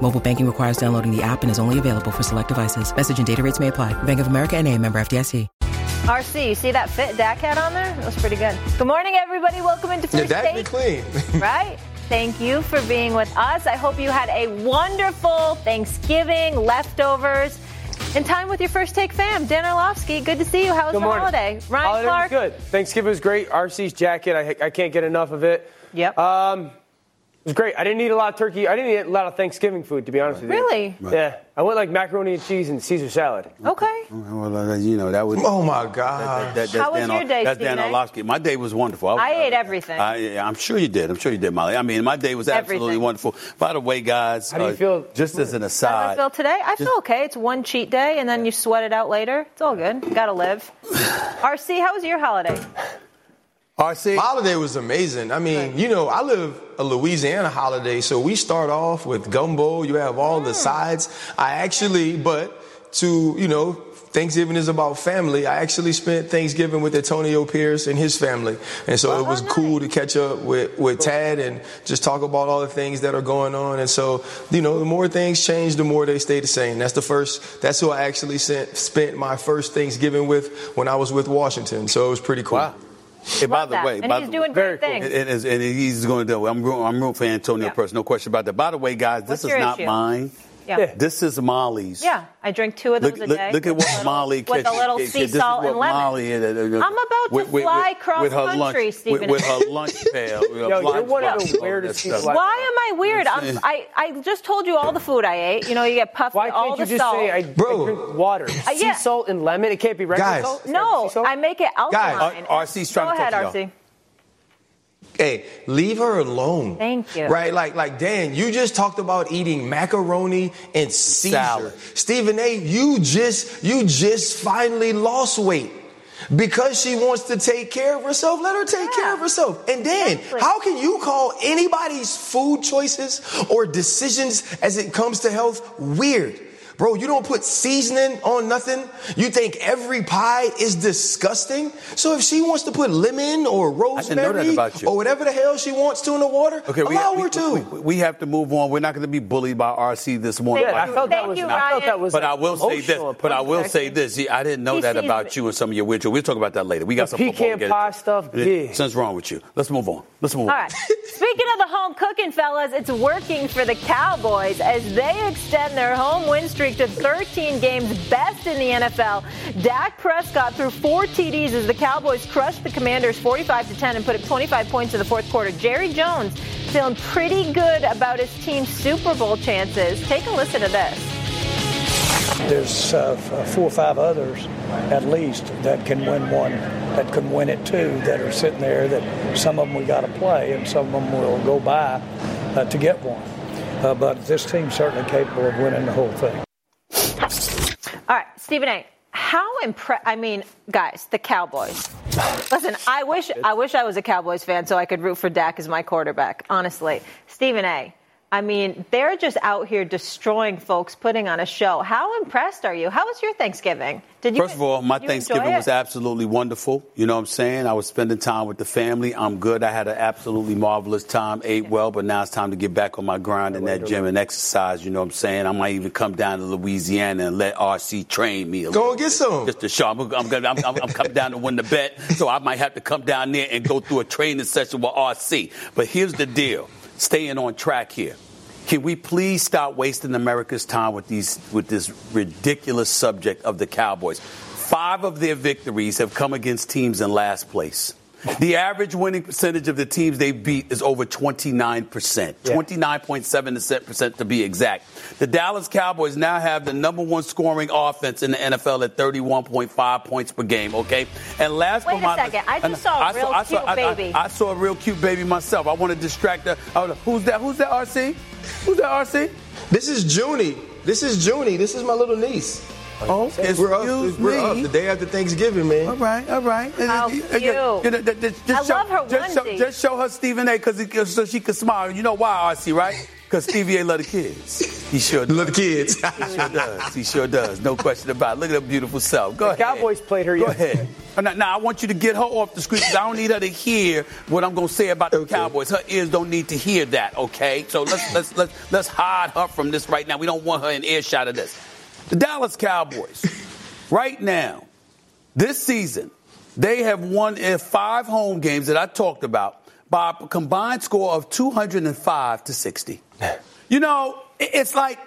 Mobile banking requires downloading the app and is only available for select devices. Message and data rates may apply. Bank of America and a member FDIC. RC, you see that fit Dak hat on there? That was pretty good. Good morning, everybody. Welcome into First yeah, Dak clean. right? Thank you for being with us. I hope you had a wonderful Thanksgiving, leftovers, and time with your first take fam. Dan Orlovsky, good to see you. How was good the morning. holiday? Ryan holiday Clark. was good. Thanksgiving was great. RC's jacket, I, I can't get enough of it. Yep. Um, it was great. I didn't eat a lot of turkey. I didn't eat a lot of Thanksgiving food, to be honest with you. Really? Yeah. I went like macaroni and cheese and Caesar salad. Okay. Well, uh, you know that was. Oh my God! That, that, How was Dan, your day, That's Dan Stephen Orlovsky. My day was wonderful. I ate everything. I, I'm sure you did. I'm sure you did, Molly. I mean, my day was absolutely Everything. wonderful. By the way, guys, How do you uh, feel? Just as an aside. How do I feel today? I feel okay. It's one cheat day, and then you sweat it out later. It's all good. Gotta live. RC, how was your holiday? RC. My holiday was amazing. I mean, you know, I live a Louisiana holiday, so we start off with gumbo. You have all the sides. I actually, but to you know, Thanksgiving is about family. I actually spent Thanksgiving with Antonio Pierce and his family, and so it was cool to catch up with with Tad and just talk about all the things that are going on. And so, you know, the more things change, the more they stay the same. That's the first. That's who I actually sent, spent my first Thanksgiving with when I was with Washington. So it was pretty cool. Wow. Hey, by Love the that. way, and by he's the doing very great cool. things. It is, and he's going to do. it. I'm I'm rooting for Antonio Yeah. Pierce. No question about that. By the way, guys, this What's is your not issue? mine. Yeah. This is Molly's. Yeah, I drink two of those Look, a look, day. look at with a what little- Molly with a little catch- sea this is salt what and lemon. Molly, uh, uh, I'm about to fly cross with country, lunch, Stephen with, with A. her lunch pail. with her Yo, you're one of the weirdest people Why am I weird? I'm, I I just told you all the food I ate. You know, you get puffed Why with all can't you just say I, Bro. I drink water? yeah. Sea salt and lemon? It can't be regular Guys. salt? No, not sea salt? I make it alkaline. R- RC's trying Go to ahead, talk to y'all. RC. Hey, leave her alone. Thank you. Right, like like Dan, you just talked about eating macaroni and Caesar. Salad. Stephen A, you just you just finally lost weight. Because she wants to take care of herself, let her take Yeah. care of herself. And Dan, Exactly. how can you call anybody's food choices or decisions as it comes to health weird? Bro, you don't put seasoning on nothing. You think every pie is disgusting. So if she wants to put lemon or didn't know that rosemary or whatever the hell she wants to in the water, Okay, we, allow we, her to. we, we have to move on. We're not going to be bullied by RC this morning. Thank Yeah, I you. felt that Thank was. you, I felt that was. But I will oh, say this. emotional, But I will say this. See, I didn't know He that about it. you and some of your rituals. We'll talk about that later. We got The some football to pecan get pie stuff, yeah. Something's wrong with you. Let's move on. Let's move on. All right. Speaking of the home cooking, fellas, it's working for the Cowboys as they extend their home win streak to 13 games, best in the NFL. Dak Prescott threw four TDs as the Cowboys crushed the Commanders 45 to 10 and put up 25 points in the fourth quarter. Jerry Jones feeling pretty good about his team's Super Bowl chances. Take a listen to this. There's uh, four or five others, at least, that can win one, that can win it too, that are sitting there. That some of them we got to play, and some of them will go by uh, to get one. Uh, but this team's certainly capable of winning the whole thing. All right, Stephen A. How impressed? I mean, guys, the Cowboys. Listen, I wish I wish I was a Cowboys fan so I could root for Dak as my quarterback. Honestly, Stephen A. I mean, they're just out here destroying folks, putting on a show. How impressed are you? How was your Thanksgiving? Did you? First of all, my did you enjoy Thanksgiving was absolutely wonderful. You know what I'm saying? I was spending time with the family. I'm good. I had an absolutely marvelous time, ate well, but now it's time to get back on my grind in that gym and exercise. You know what I'm saying? I might even come down to Louisiana and let RC train me a Go little. and get some. Just to show. I'm, I'm, gonna- I'm, I'm, I'm coming down to win the bet, so I might have to come down there and go through a training session with RC. But here's the deal: staying on track here. Can we please stop wasting America's time with these with this ridiculous subject of the Cowboys? Five of their victories have come against teams in last place. The average winning percentage of the teams they beat is over 29%, 29.7% to be exact. The Dallas Cowboys now have the number one scoring offense in the NFL at 31.5 points per game, okay? And last Wait but a not- second. I just saw a real cute I- I- baby. I saw a real cute baby myself. I want to distract her. I was like, Who's that? Who's that, RC? Who's that, RC? This is Junie. This is Junie. This is my little niece. Oh, oh excuse we're up. We're up me. the day after Thanksgiving, man. All right, all right. How You- cute. you- you know, just- just I show- love her just show, just show her Stephen A. Because so she can smile. You know why, RC, right? Because Stevie A. love the kids. He sure does. Love the kids. He sure does. He sure does. No question about it. Look at her beautiful self. Go ahead. Cowboys played her Go yesterday. ahead. Now, now, I want you to get her off the screen 'cause I don't need her to hear what I'm going to say about the Okay. Cowboys. Her ears don't need to hear that, okay? So let's, let's, let's, let's hide her from this right now. We don't want her in earshot of this. The Dallas Cowboys, right now, this season, they have won in five home games that I talked about by a combined score of 205 to 60. You know, it's like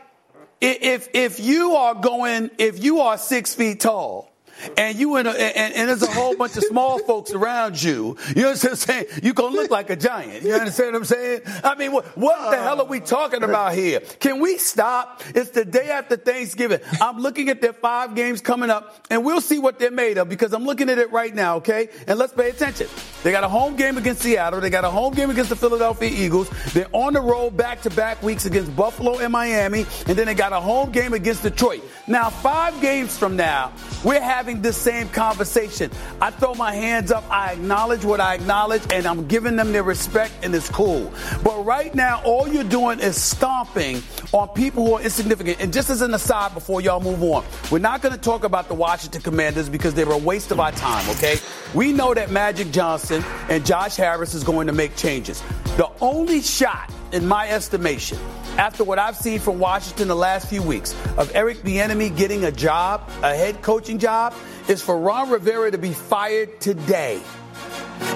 if if you are going, if you are six feet tall. And you in a, and, and there's a whole bunch of small folks around you. You know what I'm saying? You gonna look like a giant. You understand what I'm saying? I mean, what, what the hell are we talking about here? Can we stop? It's the day after Thanksgiving. I'm looking at their five games coming up, and we'll see what they're made of because I'm looking at it right now. Okay, and let's pay attention. They got a home game against Seattle. They got a home game against the Philadelphia Eagles. They're on the road back to back weeks against Buffalo and Miami. And then they got a home game against Detroit. Now, five games from now, we're having this same conversation. I throw my hands up. I acknowledge what I acknowledge and I'm giving them their respect and it's cool. But right now, all you're doing is stomping on people who are insignificant. And just as an aside before y'all move on, we're not going to talk about the Washington Commanders because they were a waste of our time, okay? We know that Magic Johnson and Josh Harris is going to make changes. The only shot, in my estimation, after what I've seen from Washington the last few weeks of Eric Bieniemy getting a job, a head coaching job, is for Ron Rivera to be fired today.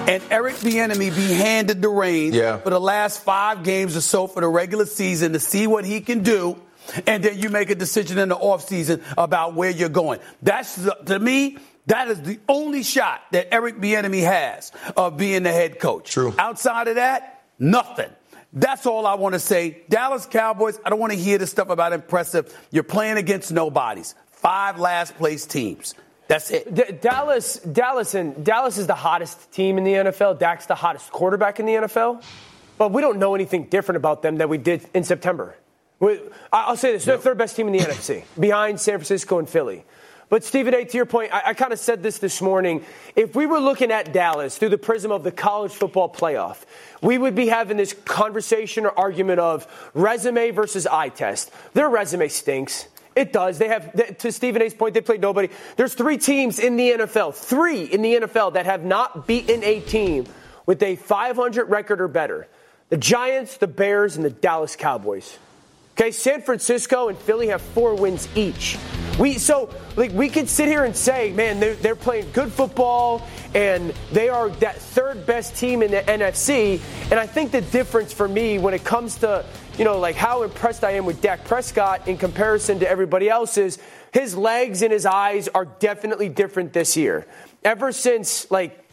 And Eric Bieniemy be handed the reins Yeah. for the last five games or so for the regular season to see what he can do. And then you make a decision in the offseason about where you're going. That's, the- to me, that is the only shot that Eric Bieniemy has of being the head coach. True. Outside of that, nothing. That's all I want to say. Dallas Cowboys, I don't want to hear this stuff about impressive. You're playing against nobodies. Five last place teams. That's it. D- Dallas, Dallas, and Dallas is the hottest team in the NFL. Dak's the hottest quarterback in the NFL. But we don't know anything different about them that we did in September. We, I'll say this: they're the third best team in the NFC, behind San Francisco and Philly. But Stephen A, to your point, I, I kind of said this this morning. If we were looking at Dallas through the prism of the college football playoff, we would be having this conversation or argument of resume versus eye test. Their resume stinks. It does. They have, to Stephen A's point, they played nobody. There's three teams in the NFL, three in the NFL that have not beaten a team with a 500 record or better. The Giants, the Bears, and the Dallas Cowboys. Okay, San Francisco and Philly have four wins each. We so like we could sit here and say, man, they're, they're playing good football and they are that third best team in the NFC. And I think the difference for me when it comes to you know like how impressed I am with Dak Prescott in comparison to everybody else is his legs and his eyes are definitely different this year. Ever since like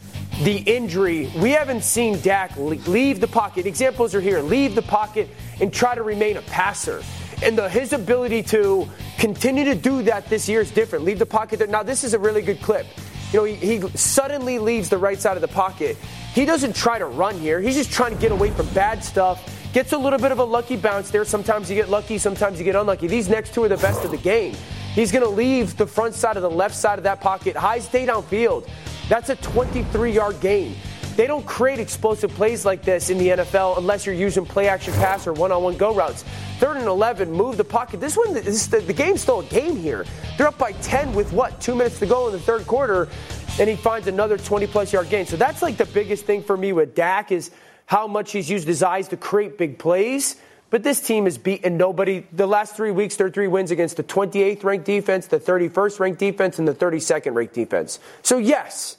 the injury, we haven't seen Dak leave the pocket. Examples are here. Leave the pocket and try to remain a passer. And the, his ability to continue to do that this year is different. Leave the pocket there. Now, this is a really good clip. You know, he, he suddenly leaves the right side of the pocket. He doesn't try to run here. He's just trying to get away from bad stuff. Gets a little bit of a lucky bounce there. Sometimes you get lucky, sometimes you get unlucky. These next two are the best of the game. He's going to leave the front side of the left side of that pocket. High stay downfield. That's a 23 yard gain. They don't create explosive plays like this in the NFL unless you're using play action pass or one on one go routes. Third and 11, move the pocket. This one, this, the, the game's still a game here. They're up by 10 with what, two minutes to go in the third quarter, and he finds another 20 plus yard gain. So that's like the biggest thing for me with Dak is how much he's used his eyes to create big plays. But this team has beaten nobody. The last three weeks, their three wins against the 28th ranked defense, the 31st ranked defense, and the 32nd ranked defense. So, yes,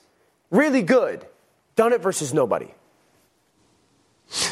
really good. Done it versus nobody.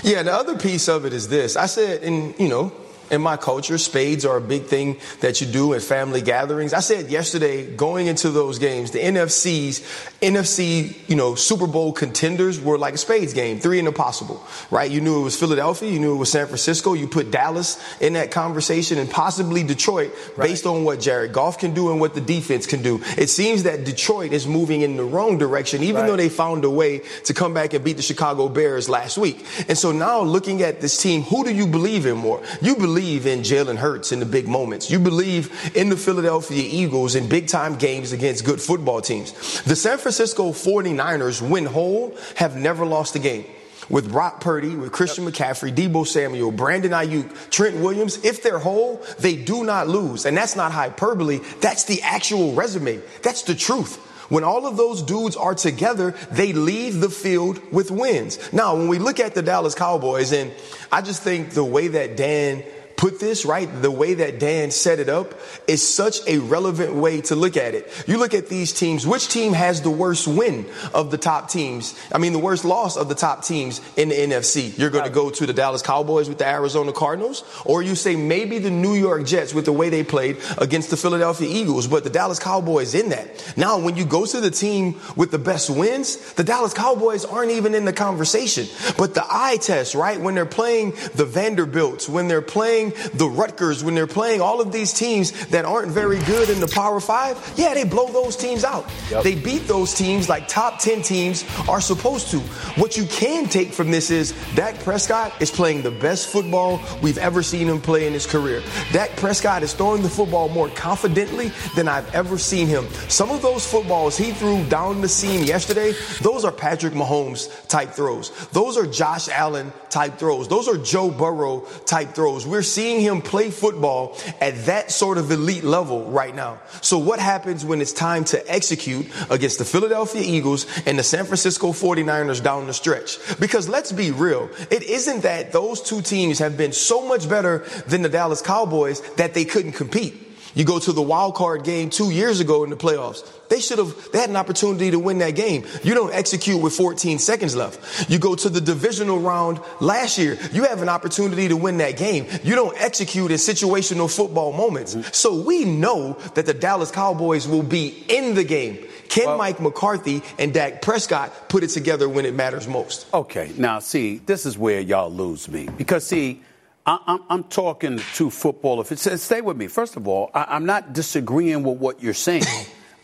Yeah, the other piece of it is this. I said, in you know, in my culture, spades are a big thing that you do at family gatherings. I said yesterday, going into those games, the NFC's NFC, you know, Super Bowl contenders were like a spades game, three and impossible, right? You knew it was Philadelphia, you knew it was San Francisco, you put Dallas in that conversation, and possibly Detroit, based on what Jared Goff can do and what the defense can do. It seems that Detroit is moving in the wrong direction, even Right. though they found a way to come back and beat the Chicago Bears last week. And so now looking at this team, who do you believe in more? You believe believe in Jalen Hurts in the big moments. You believe in the Philadelphia Eagles in big time games against good football teams. The San Francisco 49ers, when whole, have never lost a game with Brock Purdy, with Christian yep. McCaffrey, Deebo Samuel, Brandon Aiyuk, Trent Williams, if they're whole, they do not lose. And that's not hyperbole. That's the actual resume. That's the truth. When all of those dudes are together, they leave the field with wins. Now, when we look at the Dallas Cowboys, and I just think the way that Dan put this, right? The way that Dan set it up is such a relevant way to look at it. You look at these teams, which team has the worst win of the top teams? I mean, the worst loss of the top teams in the NFC. You're going to go to the Dallas Cowboys with the Arizona Cardinals, or you say maybe the New York Jets with the way they played against the Philadelphia Eagles, but the Dallas Cowboys in that. Now, when you go to the team with the best wins, the Dallas Cowboys aren't even in the conversation. But the eye test, right? When they're playing the Vanderbilts, when they're playing the Rutgers, when they're playing all of these teams that aren't very good in the Power Five, yeah, they blow those teams out. Yep. They beat those teams like top 10 teams are supposed to. What you can take from this is Dak Prescott is playing the best football we've ever seen him play in his career. Dak Prescott is throwing the football more confidently than I've ever seen him. Some of those footballs he threw down the seam yesterday, those are Patrick Mahomes type throws. Those are Josh Allen type throws. Those are Joe Burrow type throws. We're seeing him play football at that sort of elite level right now. So what happens when it's time to execute against the Philadelphia Eagles and the San Francisco 49ers down the stretch? Because let's be real. It isn't that those two teams have been so much better than the Dallas Cowboys that they couldn't compete. You go to the wild card game two years ago in the playoffs. They should have, they had an opportunity to win that game. You don't execute with 14 seconds left. You go to the divisional round last year. You have an opportunity to win that game. You don't execute in situational football moments. Mm-hmm. So we know that the Dallas Cowboys will be in the game. Can well, Mike McCarthy and Dak Prescott put it together when it matters most? Okay. Now, see, this is where y'all lose me. Because, see, I, am talking to football If it says, Stay with me. First of all, I, I'm not disagreeing with what you're saying.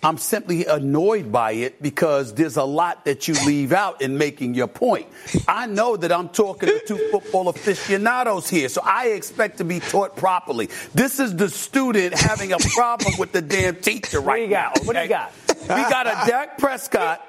I'm simply annoyed by it because there's a lot that you leave out in making your point. I know that I'm talking to two football aficionados here, so I expect to be taught properly. This is the student having a problem with the damn teacher right what do you got? now. Okay? What do you got? We got a Dak Prescott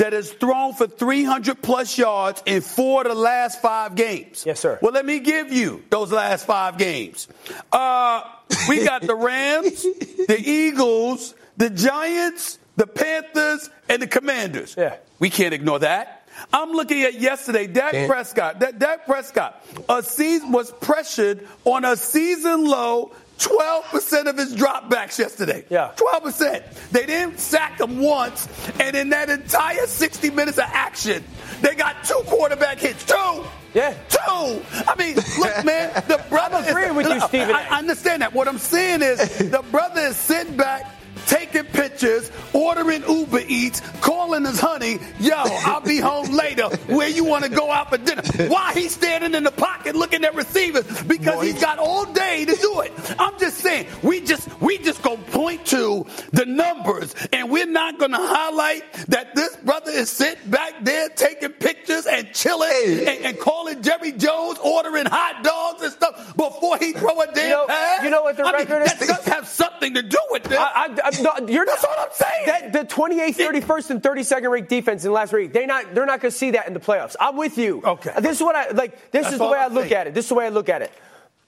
that has thrown for 300 plus yards in four of the last five games. Yes, sir. Well, let me give you those last five games. Uh, we got the Rams, the Eagles, the Giants, the Panthers, and the Commanders. Yeah. We can't ignore that. I'm looking at yesterday, Dak Damn. Prescott. That Dak Prescott, a season was pressured on a season low 12% of his dropbacks yesterday. Yeah. 12%. They didn't sack him once, and in that entire 60 minutes of action, they got two quarterback hits. Two. Yeah. Two. I mean, look, man, the brother I'm agreeing with you, Stephen. I, I understand that. What I'm saying is the brother is sitting back taking pictures, ordering Uber Eats, calling his honey, yo, I'll be home later. Where you want to go out for dinner? Why he's standing in the pocket looking at receivers? Because Boy. he's got all day to do it. I'm just saying, we just we just gonna point to the numbers, and we're not gonna highlight that this brother is sitting back there taking pictures and chilling hey. and, and, calling Jerry Jones, ordering hot dogs and stuff before he throw a damn you know, pass. You know what the I record mean, is? That does have something to do with this. I, I, no, you're That's what I'm saying. That, the 28th, 31st, and 32nd ranked defense in the last week, they not they're not going to see that in the playoffs. I'm with you. Okay. This is what I like. This That's is the way I'm I look saying. at it. This is the way I look at it.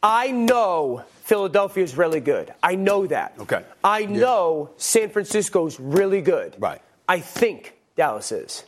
I know Philadelphia is really good. I know that. Okay. I know yeah. San Francisco's really good. Right. I think Dallas is.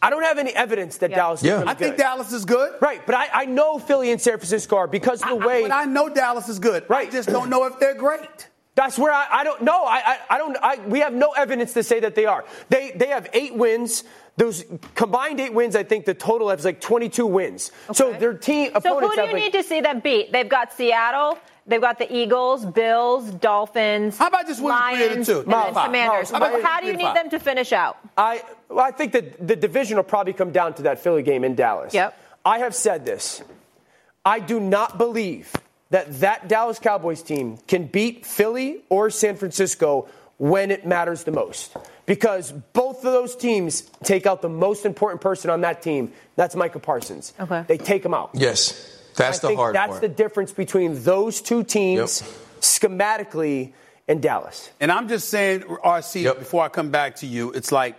I don't have any evidence that yeah. Dallas is yeah. really I think Dallas is good. Right, but I, I, know Philly and San Francisco are because of the I, way. I, but I know Dallas is good. Right. I just don't know if they're great. That's where I, I don't know. I, I, I don't. I, we have no evidence to say that they are. They they have eight wins. Those combined eight wins, I think the total is like 22 wins. Okay. So their team. So who do you like, need to see them beat? They've got Seattle. They've got the Eagles, Bills, Dolphins. How about just win Lions, three and then Commanders? How, how do you need them to finish out? I well, I think that the division will probably come down to that Philly game in Dallas. Yep. I have said this. I do not believe that that Dallas Cowboys team can beat Philly or San Francisco when it matters the most. Because both of those teams take out the most important person on that team. That's Micah Parsons. Okay. They take him out. Yes. That's I the think hard that's part. the difference between those two teams Yep. schematically and Dallas. And I'm just saying, RC, Yep. before I come back to you, it's like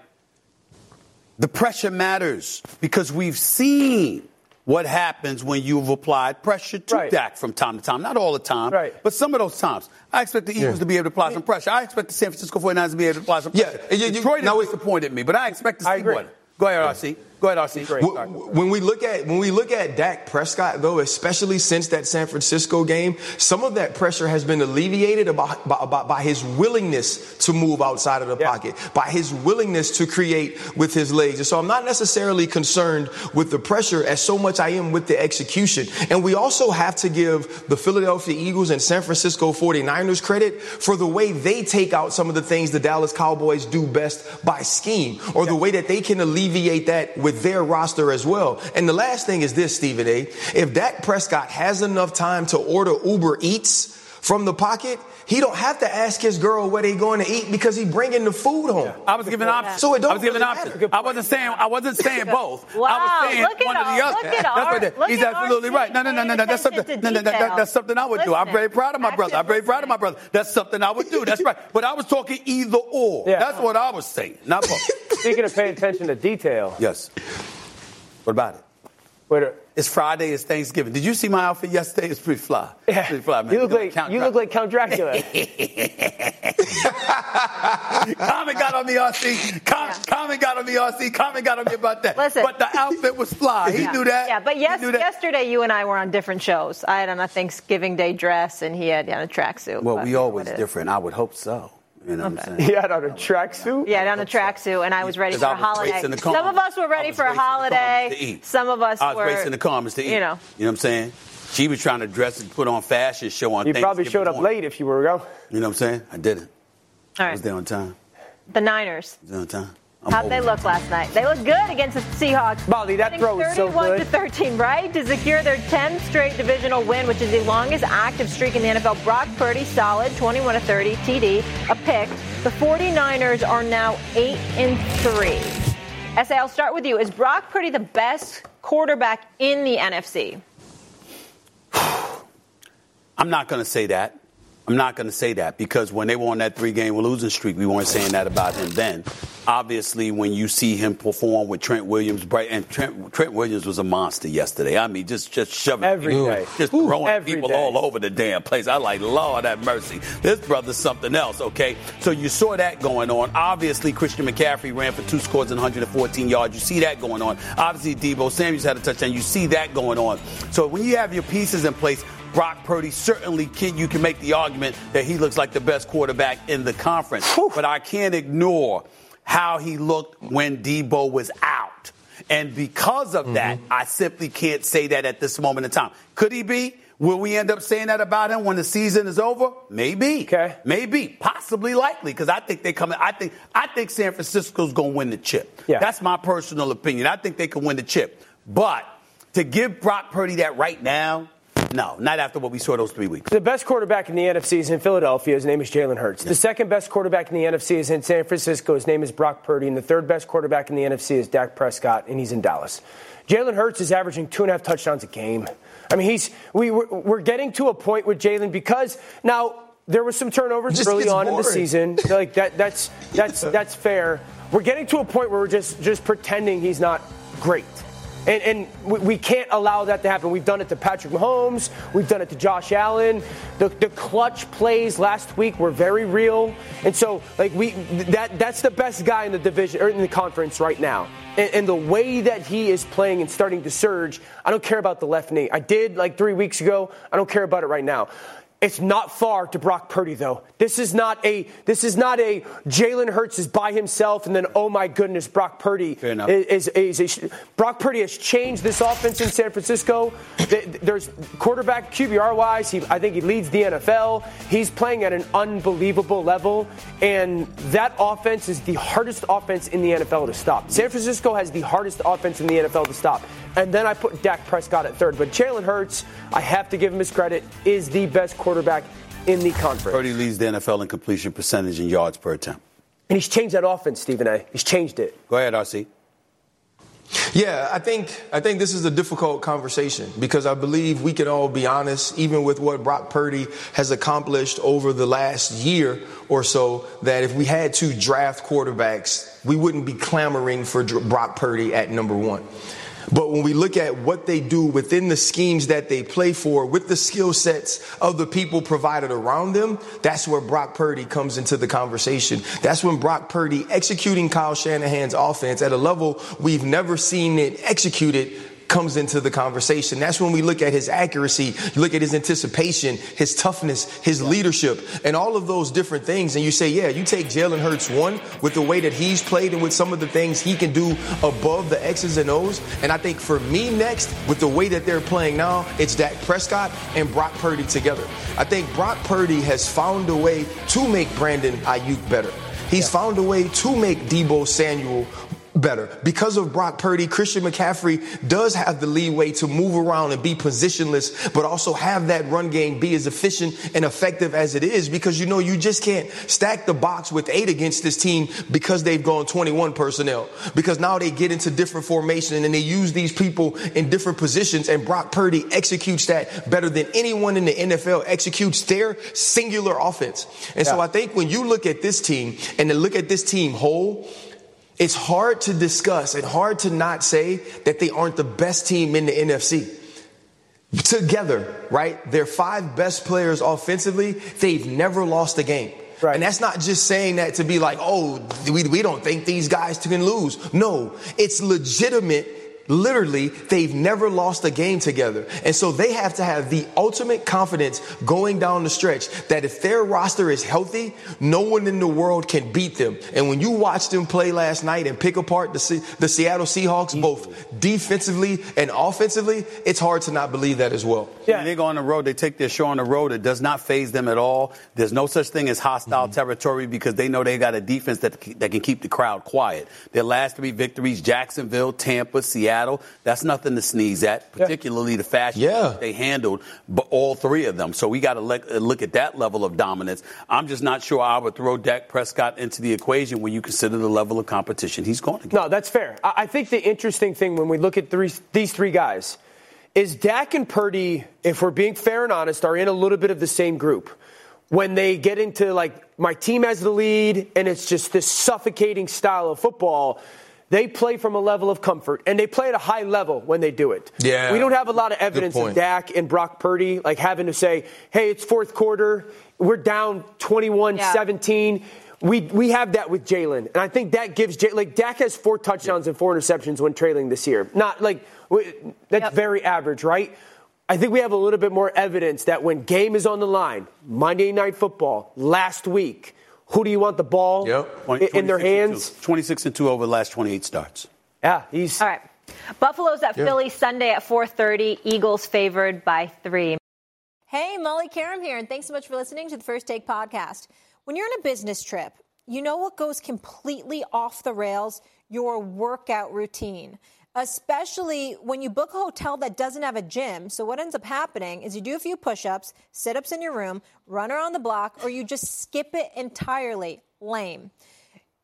the pressure matters because we've seen what happens when you've applied pressure to Right. Dak from time to time. Not all the time, Right. but some of those times. I expect the Eagles Yeah. to be able to apply some pressure. I expect the San Francisco 49ers to be able to apply some Yeah, pressure. you- you- Detroit now has we- disappointed me, but I expect to see I agree. one. Go ahead, RC. Go ahead, RC. Great. Sorry. When we look at when we look at Dak Prescott, though, especially since that San Francisco game, some of that pressure has been alleviated about, by, by, by his willingness to move outside of the Yeah. pocket, by his willingness to create with his legs. And so I'm not necessarily concerned with the pressure as so much I am with the execution. And we also have to give the Philadelphia Eagles and San Francisco 49ers credit for the way they take out some of the things the Dallas Cowboys do best by scheme, or the way that they can alleviate that with their roster as well. And the last thing is this, Stephen A. If Dak Prescott has enough time to order Uber Eats from the pocket, he don't have to ask his girl where they going to eat because he bringing the food home. I was giving options. So it don't I was giving really options. I wasn't saying I wasn't saying both. I Wow, was saying look at one or all- the other. look at That's our- what it- look he's at absolutely right. No, no, no, no, no. That's something. attention No, no, no, that- that's something I would do. I'm very proud of my brother. I'm very proud of my brother. That's something I would do. That's right. But I was talking either or. Yeah. That's what I was saying, not both. Speaking of paying attention to detail, yes. What about it? wait, It's Friday. It's Thanksgiving. Did you see my outfit yesterday? It's pretty fly. Yeah, pretty fly, man. you look like Count you Dracula. look like Count Dracula. Comment got on me, RC. Com- Comment got on me, RC. Comment got on me about that. Listen. But the outfit was fly. He Yeah. knew that. Yeah, but yes, yesterday you and I were on different shows. I had on a Thanksgiving Day dress, and he had on a tracksuit. Well, we always what it is. different. I would hope so. You know what I'm saying? he had on a tracksuit. Yeah, down a tracksuit, and I was ready 'Cause for I a was holiday. Some of us were ready for a racing the Commons holiday. Some of us I was were racing the Commons to eat. You know, You know what I'm saying? She was trying to dress and put on fashion show on You probably Thanksgiving showed up morning. late if you were go. You know what I'm saying? I didn't. all I was there on time. The Niners. I was there on time. How'd they look last night? They look good against the Seahawks. Molly, that throw was so 31 good. to 13, right? To secure their 10th straight divisional win, which is the longest active streak in the NFL. Brock Purdy, solid, 21 to 30, TD, a pick. The 49ers are now 8 and 3. SA, I'll start with you. Is Brock Purdy the best quarterback in the NFC? I'm not going to say that. I'm not going to say that because when they were on that three game losing streak, we weren't saying that about him then. Obviously, when you see him perform with Trent Williams, bright and Trent, Trent Williams was a monster yesterday. I mean, just just shoving Every people, day. just Ooh, throwing people day. all over the damn place. I like, Lord have mercy. This brother's something else. Okay, so you saw that going on. Obviously, Christian McCaffrey ran for two scores and 114 yards. You see that going on. Obviously, Deebo Samuels had a touchdown. You see that going on. So when you have your pieces in place. Brock Purdy certainly can. You can make the argument that he looks like the best quarterback in the conference, but I can't ignore how he looked when Deebo was out, and because of that, mm-hmm. I simply can't say that at this moment in time. Could he be? Will we end up saying that about him when the season is over? Maybe. Okay. Maybe. Possibly likely. Because I think they come. I think. I think San Francisco's going to win the chip. Yeah. That's my personal opinion. I think they can win the chip. But to give Brock Purdy that right now, no, not after what we saw those three weeks. The best quarterback in the NFC is in Philadelphia. His name is Jalen Hurts. The second best quarterback in the NFC is in San Francisco. His name is Brock Purdy. And the third best quarterback in the NFC is Dak Prescott, and he's in Dallas. Jalen Hurts is averaging two and a half touchdowns a game. I mean, he's we we're, we're getting to a point with Jalen because now there was some turnovers early on in the season. Like that that's that's that's fair. We're getting to a point where we're just just pretending he's not great. And, and we, we can't allow that to happen. We've done it to Patrick Mahomes. We've done it to Josh Allen. The, the clutch plays last week were very real. And so, like we, that that's the best guy in the division or in the conference right now. And, and the way that he is playing and starting to surge, I don't care about the left knee. I did like three weeks ago. I don't care about it right now. It's not far to Brock Purdy though. This is not a this is not a Jalen Hurts is by himself and then oh my goodness Brock Purdy is, is, is a, Brock Purdy has changed this offense in San Francisco. There's quarterback QBR wise, he, I think he leads the NFL. He's playing at an unbelievable level, and that offense is the hardest offense in the NFL to stop. San Francisco has the hardest offense in the NFL to stop. And then I put Dak Prescott at third, but Jalen Hurts, I have to give him his credit, is the best quarterback in the conference. Purdy leads the NFL in completion percentage and yards per attempt. And he's changed that offense, Stephen A. He's changed it. Go ahead, RC. Yeah, I think I think this is a difficult conversation because I believe we can all be honest, even with what Brock Purdy has accomplished over the last year or so, that if we had to draft quarterbacks, we wouldn't be clamoring for Brock Purdy at number one. But when we look at what they do within the schemes that they play for, with the skill sets of the people provided around them, that's where Brock Purdy comes into the conversation. That's when Brock Purdy executing Kyle Shanahan's offense at a level we've never seen it executed comes into the conversation. That's when we look at his accuracy, you look at his anticipation, his toughness, his leadership, and all of those different things. And you say, yeah, you take Jalen Hurts one with the way that he's played and with some of the things he can do above the X's and O's. And I think for me next, with the way that they're playing now, it's Dak Prescott and Brock Purdy together. I think Brock Purdy has found a way to make Brandon Aiyuk better. He's yeah. found a way to make Deebo Samuel better. Because of Brock Purdy, Christian McCaffrey does have the leeway to move around and be positionless, but also have that run game be as efficient and effective as it is because you know you just can't stack the box with eight against this team because they've gone 21 personnel. Because now they get into different formation and they use these people in different positions and Brock Purdy executes that better than anyone in the NFL executes their singular offense. And yeah. so I think when you look at this team and then look at this team whole, it's hard to discuss and hard to not say that they aren't the best team in the NFC. Together, right? Their five best players offensively, they've never lost a game. Right. And that's not just saying that to be like, oh, we, we don't think these guys can lose. No, it's legitimate Literally, they've never lost a game together. And so they have to have the ultimate confidence going down the stretch that if their roster is healthy, no one in the world can beat them. And when you watch them play last night and pick apart the, the Seattle Seahawks, both defensively and offensively, it's hard to not believe that as well. Yeah, when they go on the road, they take their show on the road. It does not faze them at all. There's no such thing as hostile mm-hmm. territory because they know they got a defense that, that can keep the crowd quiet. Their last three victories, Jacksonville, Tampa, Seattle, Seattle, that's nothing to sneeze at, particularly yeah. the fashion yeah. they handled but all three of them. So we got to look at that level of dominance. I'm just not sure I would throw Dak Prescott into the equation when you consider the level of competition he's going to get. No, that's fair. I think the interesting thing when we look at three, these three guys is Dak and Purdy, if we're being fair and honest, are in a little bit of the same group. When they get into like my team has the lead and it's just this suffocating style of football, they play from a level of comfort, and they play at a high level when they do it. Yeah. We don't have a lot of evidence of Dak and Brock Purdy like having to say, hey, it's fourth quarter, we're down 21 yeah. 17. We, we have that with Jalen. And I think that gives Jalen, like, Dak has four touchdowns and four interceptions when trailing this year. Not like, that's yep. very average, right? I think we have a little bit more evidence that when game is on the line, Monday Night Football, last week, who do you want the ball yep. 20, in their hands? And 26 and 2 over the last 28 starts. Yeah, he's. All right. Buffalo's at yeah. Philly Sunday at 4:30. Eagles favored by 3. Hey, Molly Qerim here, and thanks so much for listening to the First Take podcast. When you're on a business trip, you know what goes completely off the rails? Your workout routine especially when you book a hotel that doesn't have a gym. So, what ends up happening is you do a few push ups, sit ups in your room, run around the block, or you just skip it entirely. Lame.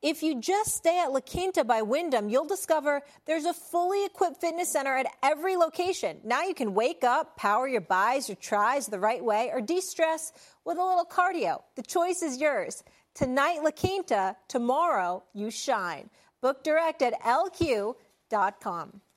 If you just stay at La Quinta by Wyndham, you'll discover there's a fully equipped fitness center at every location. Now you can wake up, power your bis or tries the right way, or de stress with a little cardio. The choice is yours. Tonight, La Quinta, tomorrow, you shine. Book direct at LQ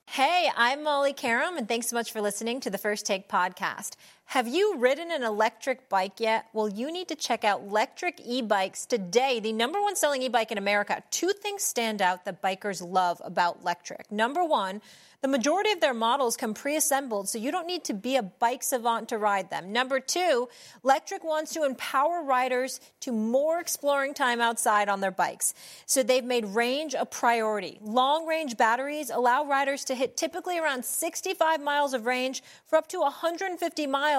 Hey, I'm Molly Qerim, and thanks so much for listening to the First Take podcast. Have you ridden an electric bike yet? Well, you need to check out Lectric E-Bikes today, the number one selling e-bike in America. Two things stand out that bikers love about Lectric. Number one, the majority of their models come pre-assembled, so you don't need to be a bike savant to ride them. Number two, Lectric wants to empower riders to more exploring time outside on their bikes. So they've made range a priority. Long range batteries allow riders to hit typically around 65 miles of range for up to 150 miles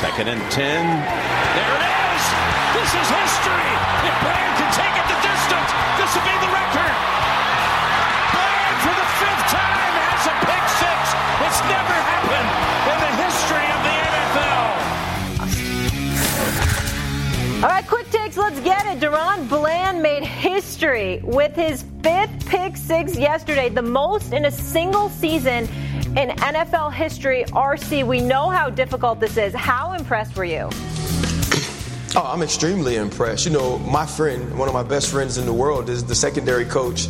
Second and 10. There it is! This is history! If Bland can take it the distance, this will be the record! Bland for the fifth time has a pick six! It's never happened in the history of the NFL! All right, quick takes, let's get it. DaRon Bland made history with his fifth pick six yesterday, the most in a single season in NFL history. RC, we know how difficult this is. How impressed were you? Oh, I'm extremely impressed. You know, my friend, one of my best friends in the world, is the secondary coach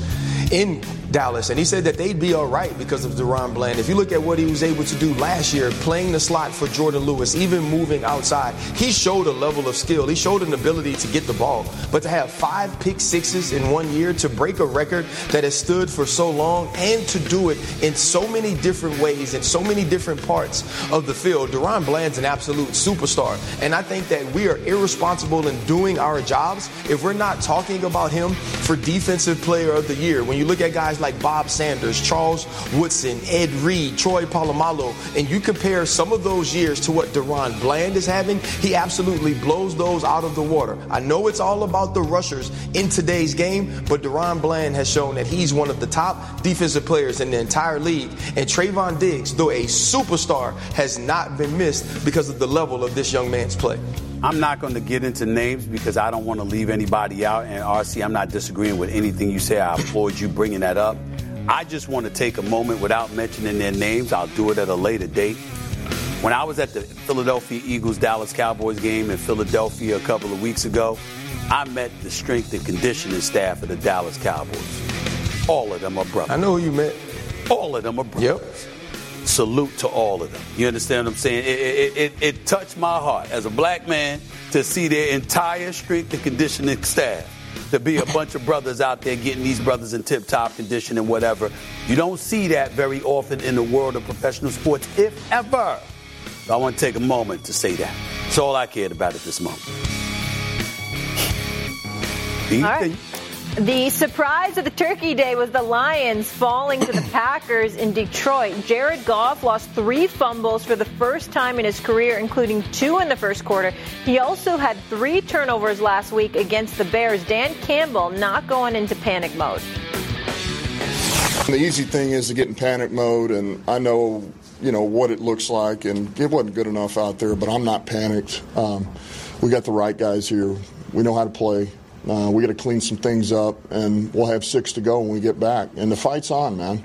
in Dallas, and he said that they'd be all right because of DaRon Bland. If you look at what he was able to do last year, playing the slot for Jourdan Lewis, even moving outside, he showed a level of skill. He showed an ability to get the ball. But to have five pick sixes in one year, to break a record that has stood for so long, and to do it in so many different ways, in so many different parts of the field, DaRon Bland's an absolute superstar. And I think that we are irresponsible in doing our jobs if we're not talking about him for Defensive Player of the Year. When you look at guys like Bob Sanders, Charles Woodson, Ed Reed, Troy Polamalu, and you compare some of those years to what DaRon Bland is having, he absolutely blows those out of the water. I know it's all about the rushers in today's game, but DaRon Bland has shown that he's one of the top defensive players in the entire league. And Trevon Diggs, though a superstar, has not been missed because of the level of this young man's play. I'm not going to get into names because I don't want to leave anybody out. And RC, I'm not disagreeing with anything you say. I applaud you bringing that up. I just want to take a moment without mentioning their names. I'll do it at a later date. When I was at the Philadelphia Eagles Dallas Cowboys game in Philadelphia a couple of weeks ago, I met the strength and conditioning staff of the Dallas Cowboys. All of them are brothers. I know who you met. All of them are brothers. Yep salute to all of them. You understand what I'm saying? It, it, it, it, touched my heart as a black man to see their entire strength and conditioning staff. To be a bunch of brothers out there getting these brothers in tip top condition and whatever. You don't see that very often in the world of professional sports, if ever. So I want to take a moment to say that. That's all I cared about at this moment. All right. The surprise of the Turkey Day was the Lions falling to the Packers in Detroit. Jared Goff lost three fumbles for the first time in his career, including two in the first quarter. He also had three turnovers last week against the Bears. Dan Campbell not going into panic mode. The easy thing is to get in panic mode, and I know you know what it looks like, and it wasn't good enough out there. But I'm not panicked. Um, we got the right guys here. We know how to play. Uh, we got to clean some things up, and we'll have six to go when we get back. And the fight's on, man.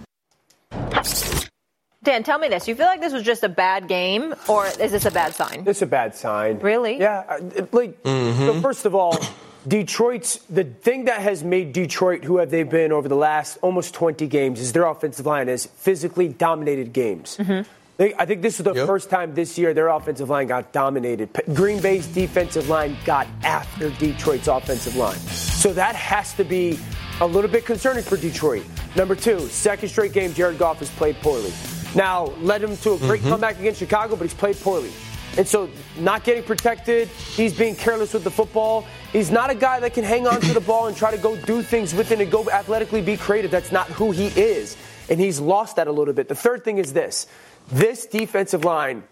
Dan, tell me this. You feel like this was just a bad game, or is this a bad sign? It's a bad sign. Really? Yeah. Uh, like, mm-hmm. so first of all, Detroit's the thing that has made Detroit who have they been over the last almost 20 games is their offensive line has physically dominated games. Mm-hmm. They, I think this is the yep. first time this year their offensive line got dominated. Green Bay's defensive line got after Detroit's offensive line. So that has to be a little bit concerning for Detroit. Number two, second straight game Jared Goff has played poorly. Now, led him to a great mm-hmm. comeback against Chicago, but he's played poorly. And so, not getting protected, he's being careless with the football. He's not a guy that can hang on to the ball and try to go do things with it and go athletically be creative. That's not who he is. And he's lost that a little bit. The third thing is this this defensive line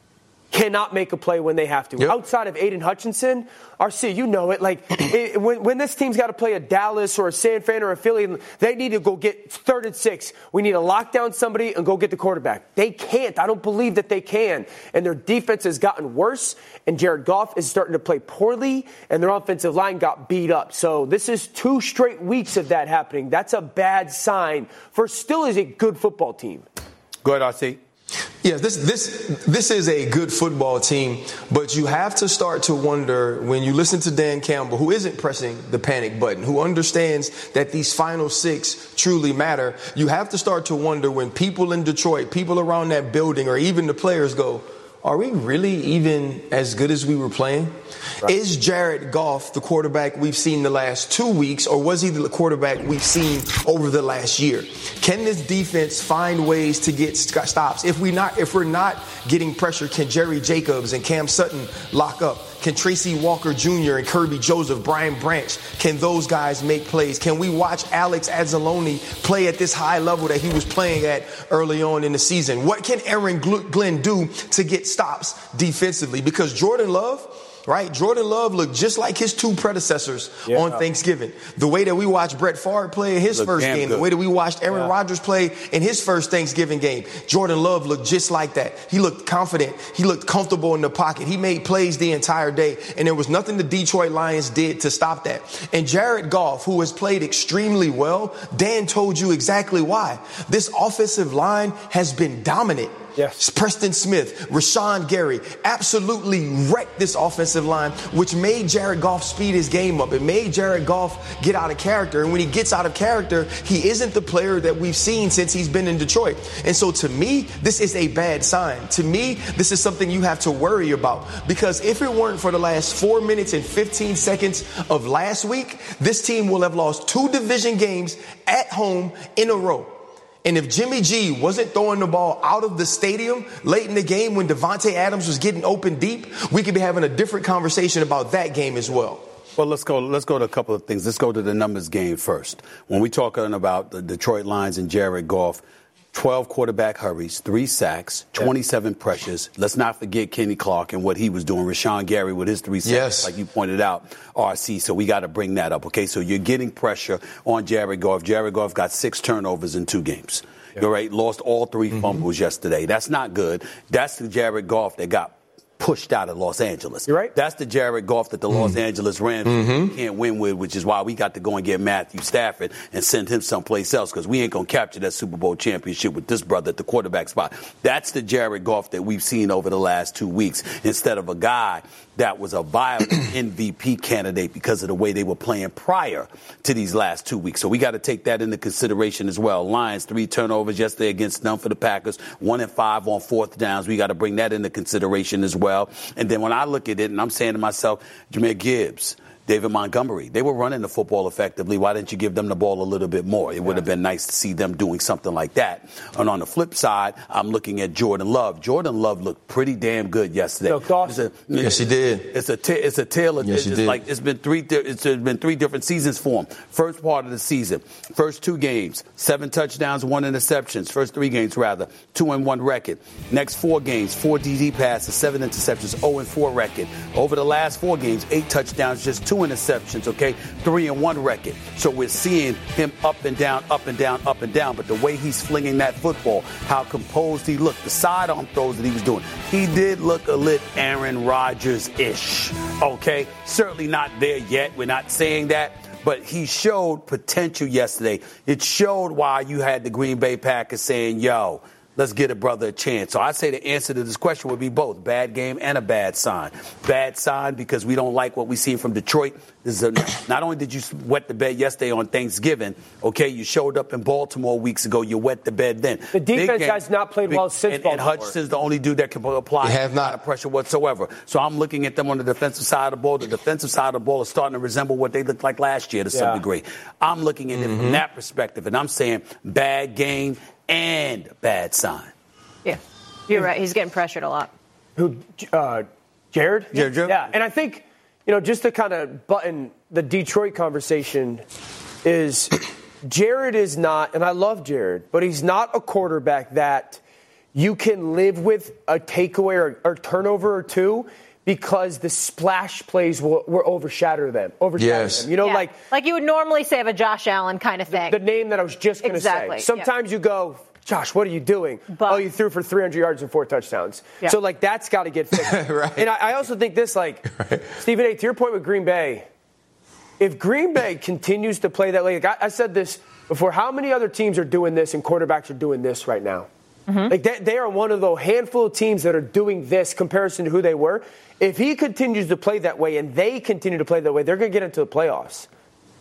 cannot make a play when they have to. Yep. Outside of Aidan Hutchinson, RC, you know it. Like it, when, when this team's got to play a Dallas or a San Fran or a Philly, they need to go get third and six. We need to lock down somebody and go get the quarterback. They can't. I don't believe that they can. And their defense has gotten worse. And Jared Goff is starting to play poorly, and their offensive line got beat up. So this is two straight weeks of that happening. That's a bad sign for still is a good football team. Go ahead, RC. Yes, this this this is a good football team, but you have to start to wonder when you listen to Dan Campbell, who isn't pressing the panic button, who understands that these final six truly matter. You have to start to wonder when people in Detroit, people around that building, or even the players go, are we really even as good as we were playing? Right. Is Jared Goff the quarterback we've seen the last two weeks, or was he the quarterback we've seen over the last year? Can this defense find ways to get stops? If we not, if we're not getting pressure, can Jerry Jacobs and Cam Sutton lock up? Can Tracy Walker Jr. and Kerby Joseph, Brian Branch, can those guys make plays? Can we watch Alex Anzalone play at this high level that he was playing at early on in the season? What can Aaron Glenn do to get stops defensively? Because Jordan Love, right? Jordan Love looked just like his two predecessors yeah. on Thanksgiving. The way that we watched Brett Favre play in his Look first game, good. the way that we watched Aaron yeah. Rodgers play in his first Thanksgiving game, Jordan Love looked just like that. He looked confident. He looked comfortable in the pocket. He made plays the entire day, and there was nothing the Detroit Lions did to stop that. And Jared Goff, who has played extremely well, Dan told you exactly why. This offensive line has been dominant. Yes. Preston Smith, Rashan Gary absolutely wrecked this offensive line, which made Jared Goff speed his game up. It made Jared Goff get out of character. And when he gets out of character, he isn't the player that we've seen since he's been in Detroit. And so to me, this is a bad sign. To me, this is something you have to worry about. Because if it weren't for the last four minutes and 15 seconds of last week, this team will have lost two division games at home in a row. And if Jimmy G wasn't throwing the ball out of the stadium late in the game when Davante Adams was getting open deep, we could be having a different conversation about that game as well. Well, let's go. Let's go to a couple of things. Let's go to the numbers game first. When we're talking about the Detroit Lions and Jared Goff, 12 quarterback hurries, three sacks, 27 yeah. pressures. Let's not forget Kenny Clark and what he was doing. Rashan Gary with his three sacks, yes. like you pointed out, RC. So we got to bring that up, okay? So you're getting pressure on Jared Goff. Jared Goff got six turnovers in two games. All right, lost all 3 mm-hmm. fumbles yesterday. That's not good. That's the Jared Goff that got pushed out of Los Angeles. You're right. That's the Jared Goff that the mm. Los Angeles Rams mm-hmm. can't win with, which is why we got to go and get Matthew Stafford and send him someplace else because we ain't going to capture that Super Bowl championship with this brother at the quarterback spot. That's the Jared Goff that we've seen over the last two weeks instead of a guy that was a viable MVP candidate because of the way they were playing prior to these last two weeks. So we got to take that into consideration as well. Lions, three turnovers yesterday against none for the Packers, one and five on fourth downs. We got to bring that into consideration as well. And then when I look at it and I'm saying to myself, Jahmyr Gibbs, David Montgomery. They were running the football effectively. Why didn't you give them the ball a little bit more? It yeah. would have been nice to see them doing something like that. And on the flip side, I'm looking at Jordan Love. Jordan Love looked pretty damn good yesterday. A, yes, he did. It's a t- it's a tale of yes, it's like it's been three it's been three different seasons for him. First part of the season, first two games, seven touchdowns, one interceptions. First three games rather, two and one record. Next four games, four DD passes, seven interceptions, 0 and four record. Over the last four games, eight touchdowns, just two interceptions, okay? Three and one record. So we're seeing him up and down, up and down, up and down. But the way he's flinging that football, how composed he looked, the sidearm throws that he was doing, he did look a lit Aaron Rodgers ish, okay? Certainly not there yet. We're not saying that but he showed potential yesterday. It showed why you had the Green Bay Packers saying, yo, let's get a brother a chance. So I say the answer to this question would be both bad game and a bad sign. Bad sign because we don't like what we see from Detroit. This is a, not only did you wet the bed yesterday on Thanksgiving, okay, you showed up in Baltimore weeks ago, you wet the bed then. The defense game, has not played well since and, Baltimore. And Hutchinson's the only dude that can apply they have not. pressure whatsoever. So I'm looking at them on the defensive side of the ball. The defensive side of the ball is starting to resemble what they looked like last year to yeah. some degree. I'm looking at mm-hmm. it from mm-hmm. that perspective, and I'm saying bad game and bad sign. Yeah, you're right. He's getting pressured a lot. Who, uh, Jared? Jared, Jared? Yeah, and I think, you know, just to kind of button the Detroit conversation is Jared is not, and I love Jared, but he's not a quarterback that you can live with a takeaway or, or turnover or two because the splash plays will, will overshadow them. Overshadow Yes. them. You know, Yeah. like like you would normally say of a Josh Allen kind of thing. the name that I was just going to Exactly, say. Sometimes you go, Josh, what are you doing? But- oh, you threw for 300 yards and four touchdowns. Yeah. So, like, that's got to get fixed. Right. And I, I also think this, like, Right. Stephen A., to your point with Green Bay, if Green Bay continues to play that way, like I, I said this before, how many other teams are doing this and quarterbacks are doing this right now? Mm-hmm. Like they, they are one of the handful of teams that are doing this comparison to who they were. If he continues to play that way and they continue to play that way, they're going to get into the playoffs.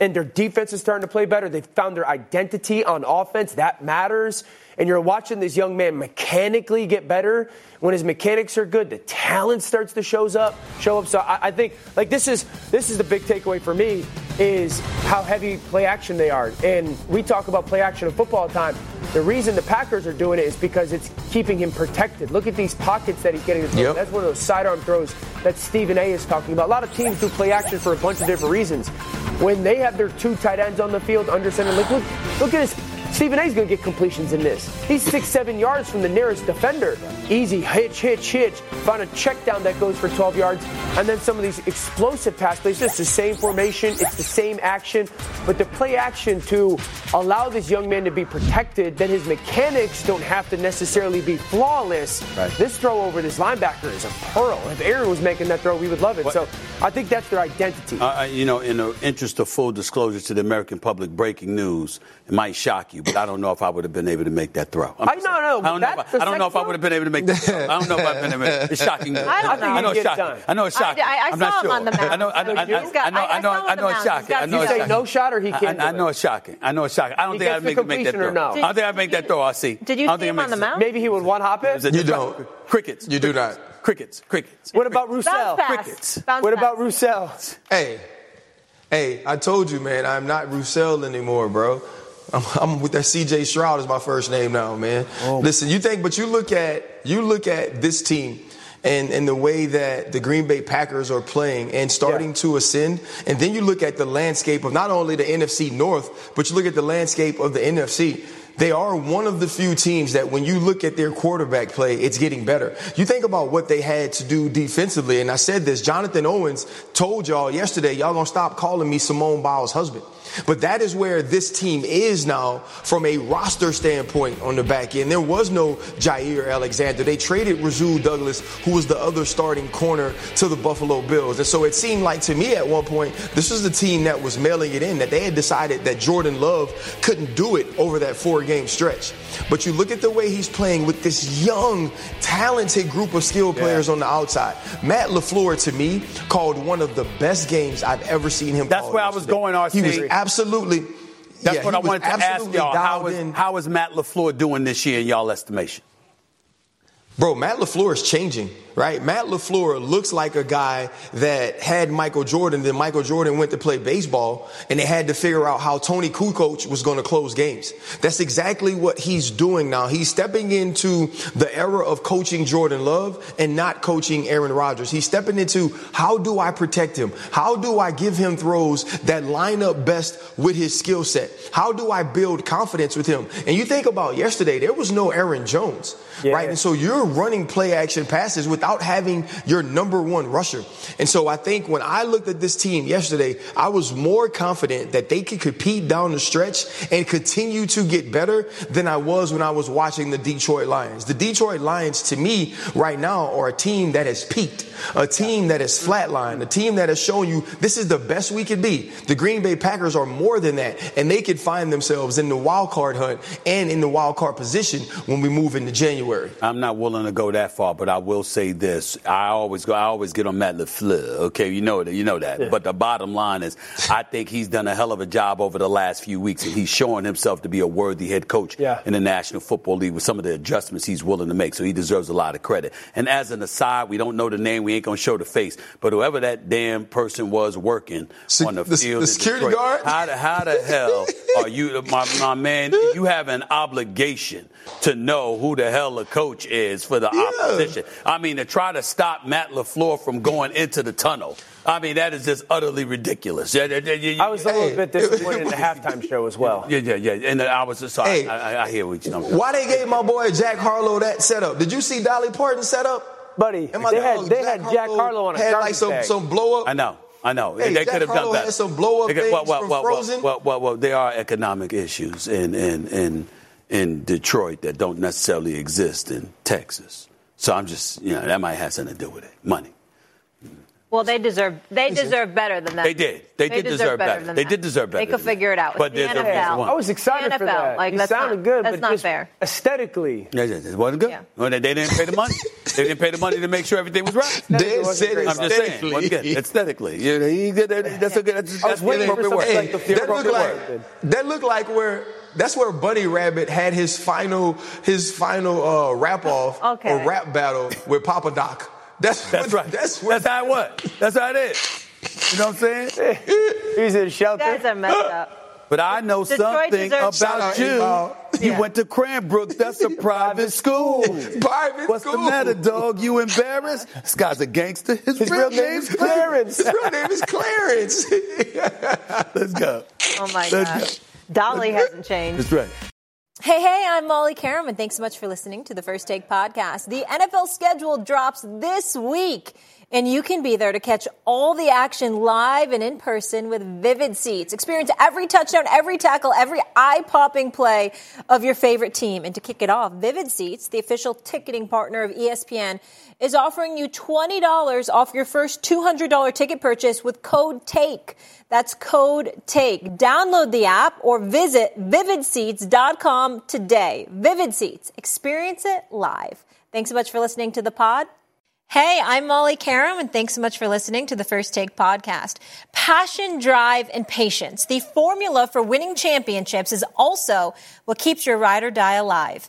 And their defense is starting to play better. They've found their identity on offense. That matters. And you're watching this young man mechanically get better. When his mechanics are good, the talent starts to shows up, show up. So I, I think like this is this is the big takeaway for me is how heavy play action they are. And we talk about play action in football all the time. The reason the Packers are doing it is because it's keeping him protected. Look at these pockets that he's getting. Yep. That's one of those sidearm throws that Stephen A is talking about. A lot of teams do play action for a bunch of different reasons. When they have their two tight ends on the field under center, look, look, look at this. Stephen A's going to get completions in this. He's six, seven yards from the nearest defender. Easy, hitch, hitch, hitch. Find a check down that goes for 12 yards. And then some of these explosive pass plays, just the same formation, it's the same action. But the play action to allow this young man to be protected, then his mechanics don't have to necessarily be flawless. This throw over this linebacker is a pearl. If Aaron was making that throw, we would love it. So I think that's their identity. Uh, you know, in the interest of full disclosure to the American public, breaking news, it might shock you, I don't know if I would have been able to make that throw. I'm I- just no, no, I don't know. If I, the I don't know if I would have been able to make that throw. I don't know if I've been able to. It's shocking. news. I don't know. I know it's I think you can get it shocking. done. I know it's shocking. I- I am saw not him sure. on the mound. I know. I know. I know. I know. I- I I know. I know it's shocking. I know two it's You say shocking. no shot or he I, can't I, I do know it? it's shocking. I know it's shocking. I don't think I'd the make, make that throw. no? I don't think I'd make that throw. I see. Did you see think him on the makes mound? Maybe he would one hop it. You don't. Crickets. You do not. Crickets. Crickets. What about Roussel? Crickets. What about Roussel? Hey, hey, I told you, man, I'm not Roussel anymore, bro. I'm, I'm with that CJ Stroud is my first name now, man. Oh. Listen, you think, but you look at you look at this team and, and the way that the Green Bay Packers are playing and starting Yeah. to ascend, and then you look at the landscape of not only the NFC North, but you look at the landscape of the NFC. They are one of the few teams that when you look at their quarterback play, it's getting better. You think about what they had to do defensively, and I said this, Jonathan Owens told y'all yesterday, y'all gonna stop calling me Simone Biles' husband. But that is where this team is now from a roster standpoint on the back end. There was no Jaire Alexander. They traded Rasul Douglas, who was the other starting corner, to the Buffalo Bills. And so it seemed like to me at one point, this was the team that was mailing it in, that they had decided that Jordan Love couldn't do it over that four game stretch. But you look at the way he's playing with this young, talented group of skilled players on the outside. Matt LaFleur, to me, called one of the best games I've ever seen him That's where I was yesterday. going, RC. He was absolutely. That's yeah, what I was wanted to ask absolutely y'all. How dialed is, in. how is Matt LaFleur doing this year in y'all estimation? Bro, Matt LaFleur is changing, right? Matt LaFleur looks like a guy that had Michael Jordan, then Michael Jordan went to play baseball and they had to figure out how Toni Kukoc was going to close games. That's exactly what he's doing now. He's stepping into the era of coaching Jordan Love and not coaching Aaron Rodgers. He's stepping into how do I protect him? How do I give him throws that line up best with his skill set? How do I build confidence with him? And you think about yesterday, there was no Aaron Jones, Yeah. right? And so you're running play action passes without having your number one rusher. And so I think when I looked at this team yesterday, I was more confident that they could compete down the stretch and continue to get better than I was when I was watching the Detroit Lions. The Detroit Lions, to me, right now, are a team that has peaked, a team that has flatlined, a team that has shown you this is the best we could be. The Green Bay Packers are more than that, and they could find themselves in the wild card hunt and in the wild card position when we move into January. I'm not willing to go that far, but I will say this: I always go, I always get on Matt LaFleur. Okay, you know that, you know that. But the bottom line is, I think he's done a hell of a job over the last few weeks, and he's showing himself to be a worthy head coach Yeah. in the National Football League with some of the adjustments he's willing to make. So he deserves a lot of credit. And as an aside, we don't know the name, we ain't gonna show the face, but whoever that damn person was working Se- on the the- field, the security Detroit, guard? How the, how the hell are you, my, my man? You have an obligation to know who the hell a coach is for the opposition. I mean, to try to stop Matt LaFleur from going into the tunnel. I mean, that is just utterly ridiculous. Yeah, yeah, yeah, yeah, I was a little bit disappointed in the halftime show as well. Yeah, yeah, yeah. And uh, I was just sorry. Hey. I, I, I hear what you're talking. Why they gave my boy Jack Harlow that setup? Did you see Dolly Parton set up? Buddy, And my they had, dog, they had Jack Harlow on a had garbage like some bag. some blow up. I know. I know. Hey, they Jack could have done Harlow better. had some blow-up could- well, things well, from well, Frozen. Well, well, well, there are economic issues in, in, in, in Detroit that don't necessarily exist in Texas. So I'm just, you know, that might have something to do with it. Money. Well, they deserve they deserve better than that. They did. They did deserve better. than They that. did deserve better They could figure that. it out. But It's the there's a reason NFL. why. I was excited The for that. like, he sounded not- good, that's but not just fair. aesthetically, Yeah. It wasn't good. Yeah. Well, they, they didn't pay the money. they didn't pay the money to make sure everything was right. Dead wasn't set great. I'm just saying, it wasn't good. aesthetically. aesthetically. You know, he did that- that's a good. That's, I that's was the waiting for something like the that looked like that looked like where that's where Bunny Rabbit had his final his final uh, rap off Okay. or rap battle with Papa Doc. That's That's what- right. That's That's, what, how it was. That's how it is. You know what I'm saying? he's in You shelter. guys are messed up. But I know Detroit something deserves- about you. A-Ball. You Yeah. went to Cranbrook. That's a private school. private What's school. What's the matter, dog? You embarrassed? This guy's a gangster. His, His real name is Clarence. His real name is Clarence. Let's go. Oh my Let's gosh. Dolly hasn't changed. That's right. Hey, hey, I'm Molly Qerim, and Thanks so much for listening to the First Take podcast. The NFL schedule drops this week, and you can be there to catch all the action live and in person with Vivid Seats. Experience every touchdown, every tackle, every eye popping play of your favorite team. And to kick it off, Vivid Seats, the official ticketing partner of ESPN, is offering you $20 off your first $200 ticket purchase with code TAKE. That's code TAKE. Download the app or visit vividseats.com today. Vivid Seats. Experience it live. Thanks so much for listening to the pod. Hey, I'm Molly Qerim, and thanks so much for listening to the First Take podcast. Passion, drive, and patience. The formula for winning championships is also what keeps your ride or die alive.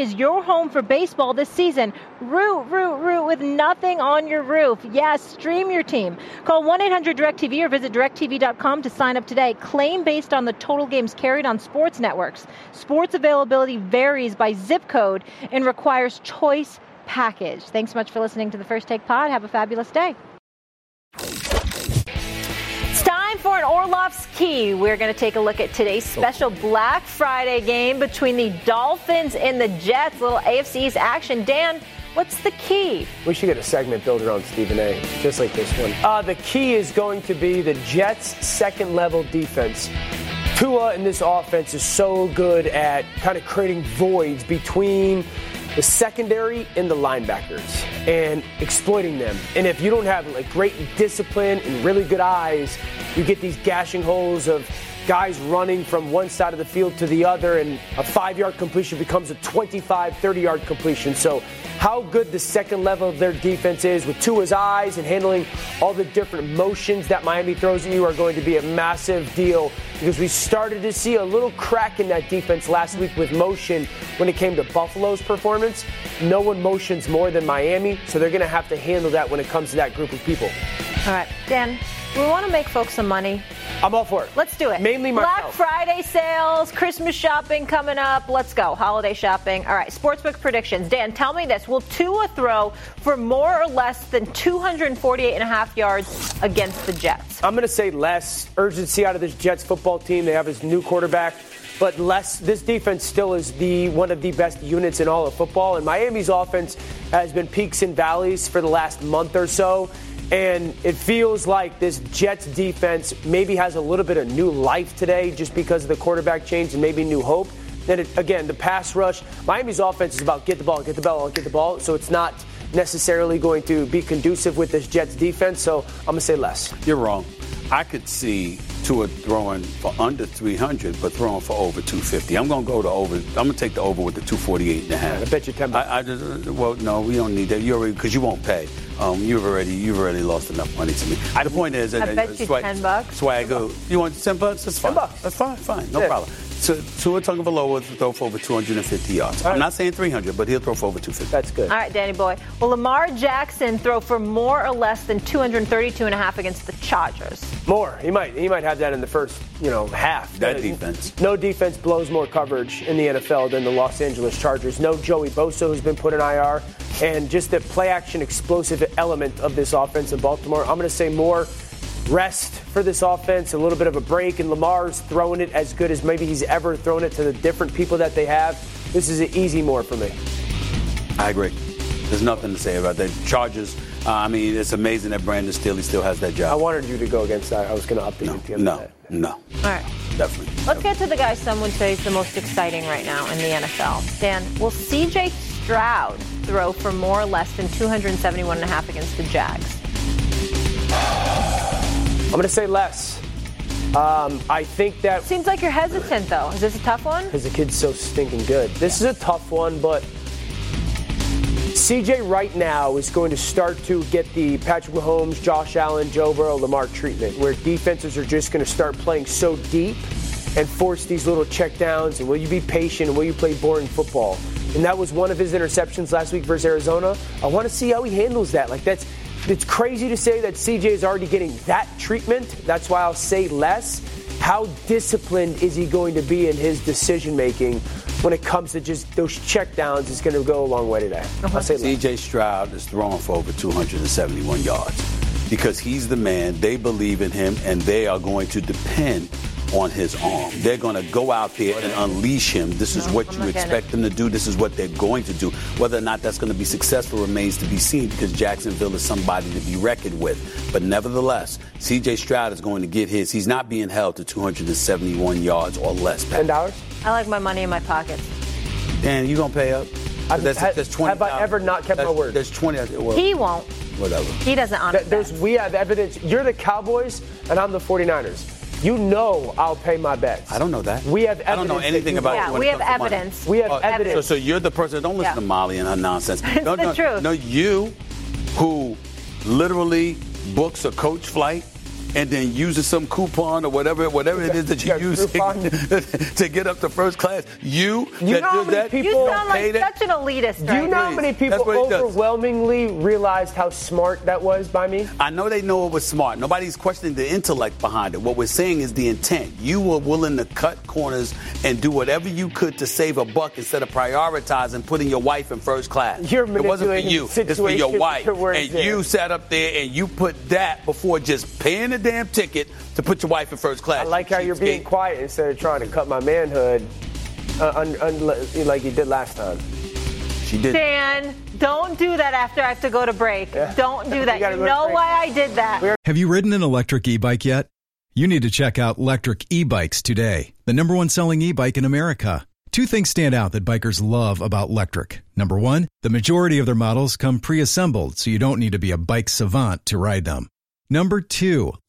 is your home for baseball this season. Root, root, root with nothing on your roof. Yes, stream your team. Call 1 800 DirecTV or visit directv.com to sign up today. Claim based on the total games carried on sports networks. Sports availability varies by zip code and requires choice package. Thanks so much for listening to the First Take Pod. Have a fabulous day. Time for an Orlov's Key. We're going to take a look at today's special Black Friday game between the Dolphins and the Jets. Little AFC's action. Dan, what's the key? We should get a segment built around Stephen A, just like this one. Uh, the key is going to be the Jets' second level defense. Tua in this offense is so good at kind of creating voids between the secondary and the linebackers and exploiting them. And if you don't have like great discipline and really good eyes, you get these gashing holes of guys running from one side of the field to the other, and a five yard completion becomes a 25, 30 yard completion. So, how good the second level of their defense is with Tua's eyes and handling all the different motions that Miami throws at you are going to be a massive deal because we started to see a little crack in that defense last week with motion when it came to Buffalo's performance. No one motions more than Miami, so they're going to have to handle that when it comes to that group of people. All right, Dan, We want to make folks some money. I'm all for it. Let's do it. Mainly Black. Friday sales, Christmas shopping coming up. Let's go. Holiday shopping. All right, sportsbook predictions. Dan, tell me this. Will Tua throw for more or less than 248 and a half yards against the Jets? I'm going to say less urgency out of this Jets football team. They have his new quarterback, but less. This defense still is the one of the best units in all of football. And Miami's offense has been peaks and valleys for the last month or so. And it feels like this Jets defense maybe has a little bit of new life today just because of the quarterback change and maybe new hope. Then again, the pass rush. Miami's offense is about get the ball, get the ball, get the ball. So it's not necessarily going to be conducive with this Jets defense. So I'm going to say less. You're wrong. I could see Tua throwing for under 300, but throwing for over 250. I'm going to go to over. I'm going to take the over with the 248 and a half. I bet you 10 bucks. I, I just, well, no, we don't need that. You already because you won't pay. Um, you've already you've already lost enough money to me. the point is, I uh, bet uh, you swag, 10 bucks. Swag, go. You want 10 bucks? That's fine. 10 bucks. That's fine. Fine. No Yeah. problem. So, Tua Tagovailoa will throw for over 250 yards. All I'm not saying 300, but he'll throw for over 250. That's good. All right, Danny Boy. Will Lamar Jackson throw for more or less than 232 and a half against the Chargers? More. He might. He might have that in the first, you know, half. That Uh, defense. No defense blows more coverage in the NFL than the Los Angeles Chargers. No Joey Bosa, who's been put in IR, and just the play action explosive element of this offense in Baltimore. I'm going to say more rest for this offense, a little bit of a break, and Lamar's throwing it as good as maybe he's ever thrown it to the different people that they have. This is an easy more for me. I agree. There's nothing to say about that. Chargers. Uh, I mean, it's amazing that Brandon Staley still has that job. I wanted you to go against that. I was going to update you the end No, of no, All right. definitely. Let's get to the guy some would say is the most exciting right now in the NFL. Dan, will CJ Stroud throw for more or less than 271 and a half against the Jags? I'm going to say less. Um, I think that Seems like you're hesitant, though. Is this a tough one? because the kid's so stinking good. This is a tough one, but CJ right now is going to start to get the Patrick Mahomes, Josh Allen, Joe Burrow, Lamar treatment, where defenses are just going to start playing so deep and force these little checkdowns. And will you be patient? And will you play boring football? And that was one of his interceptions last week versus Arizona. I want to see how he handles that. Like that's it's crazy to say that CJ is already getting that treatment. That's why I'll say less. How disciplined is he going to be in his decision making when it comes to just those checkdowns? It's going to go a long way today. I'll uh-huh. say less. CJ Stroud is throwing for over 271 yards because he's the man. They believe in him, and they are going to depend on his arm. They're going to go out there and unleash him. This is what you expect them to do. This is what they're going to do. Whether or not that's going to be successful remains to be seen because Jacksonville is somebody to be reckoned with. But nevertheless, CJ Stroud is going to get his. He's not being held to 271 yards or less. Ten dollars. I like my money in my pockets. Dan, you gonna pay up? I've- That's, have- that's 20. have I ever not kept my word? There's 20. Well, He won't. whatever. He doesn't honor Th- There's, we have evidence. You're the Cowboys, and I'm the 49ers. You know I'll pay my bets. I don't know that. We have I don't know evidence anything you about won't. you Yeah, when we it have to money. evidence. We have Oh, evidence. So, so you're the person. Don't listen Yeah. to Molly and her nonsense. It's no, the no, truth. No, you who literally books a coach flight and then using some coupon or whatever, whatever it is that you use Groupon. to get up to first class. You, You that know how do many that, people- You sound like such an elitist Do you know how many people what he does. overwhelmingly realized how smart that was by me? I know they know it was smart. Nobody's questioning the intellect behind it. What we're saying is the intent. You were willing to cut corners and do whatever you could to save a buck instead of prioritizing putting your wife in first class. You're it wasn't for you. the It's for your wife. And you sat up there and you put that before just paying the damn ticket to put your wife in first class. I like how you're being cheapskate. quiet instead of trying to cut my manhood uh, un, un, like you did last time. She did. Dan, don't do that after I have to go to break. Yeah. Don't do that. gotta You know why I did that. Have you ridden an electric e-bike yet? You need to check out Lectric E-Bikes today, the number one selling e-bike in America. Two things stand out that bikers love about Lectric. Number one, the majority of their models come pre-assembled, so you don't need to be a bike savant to ride them. Number two,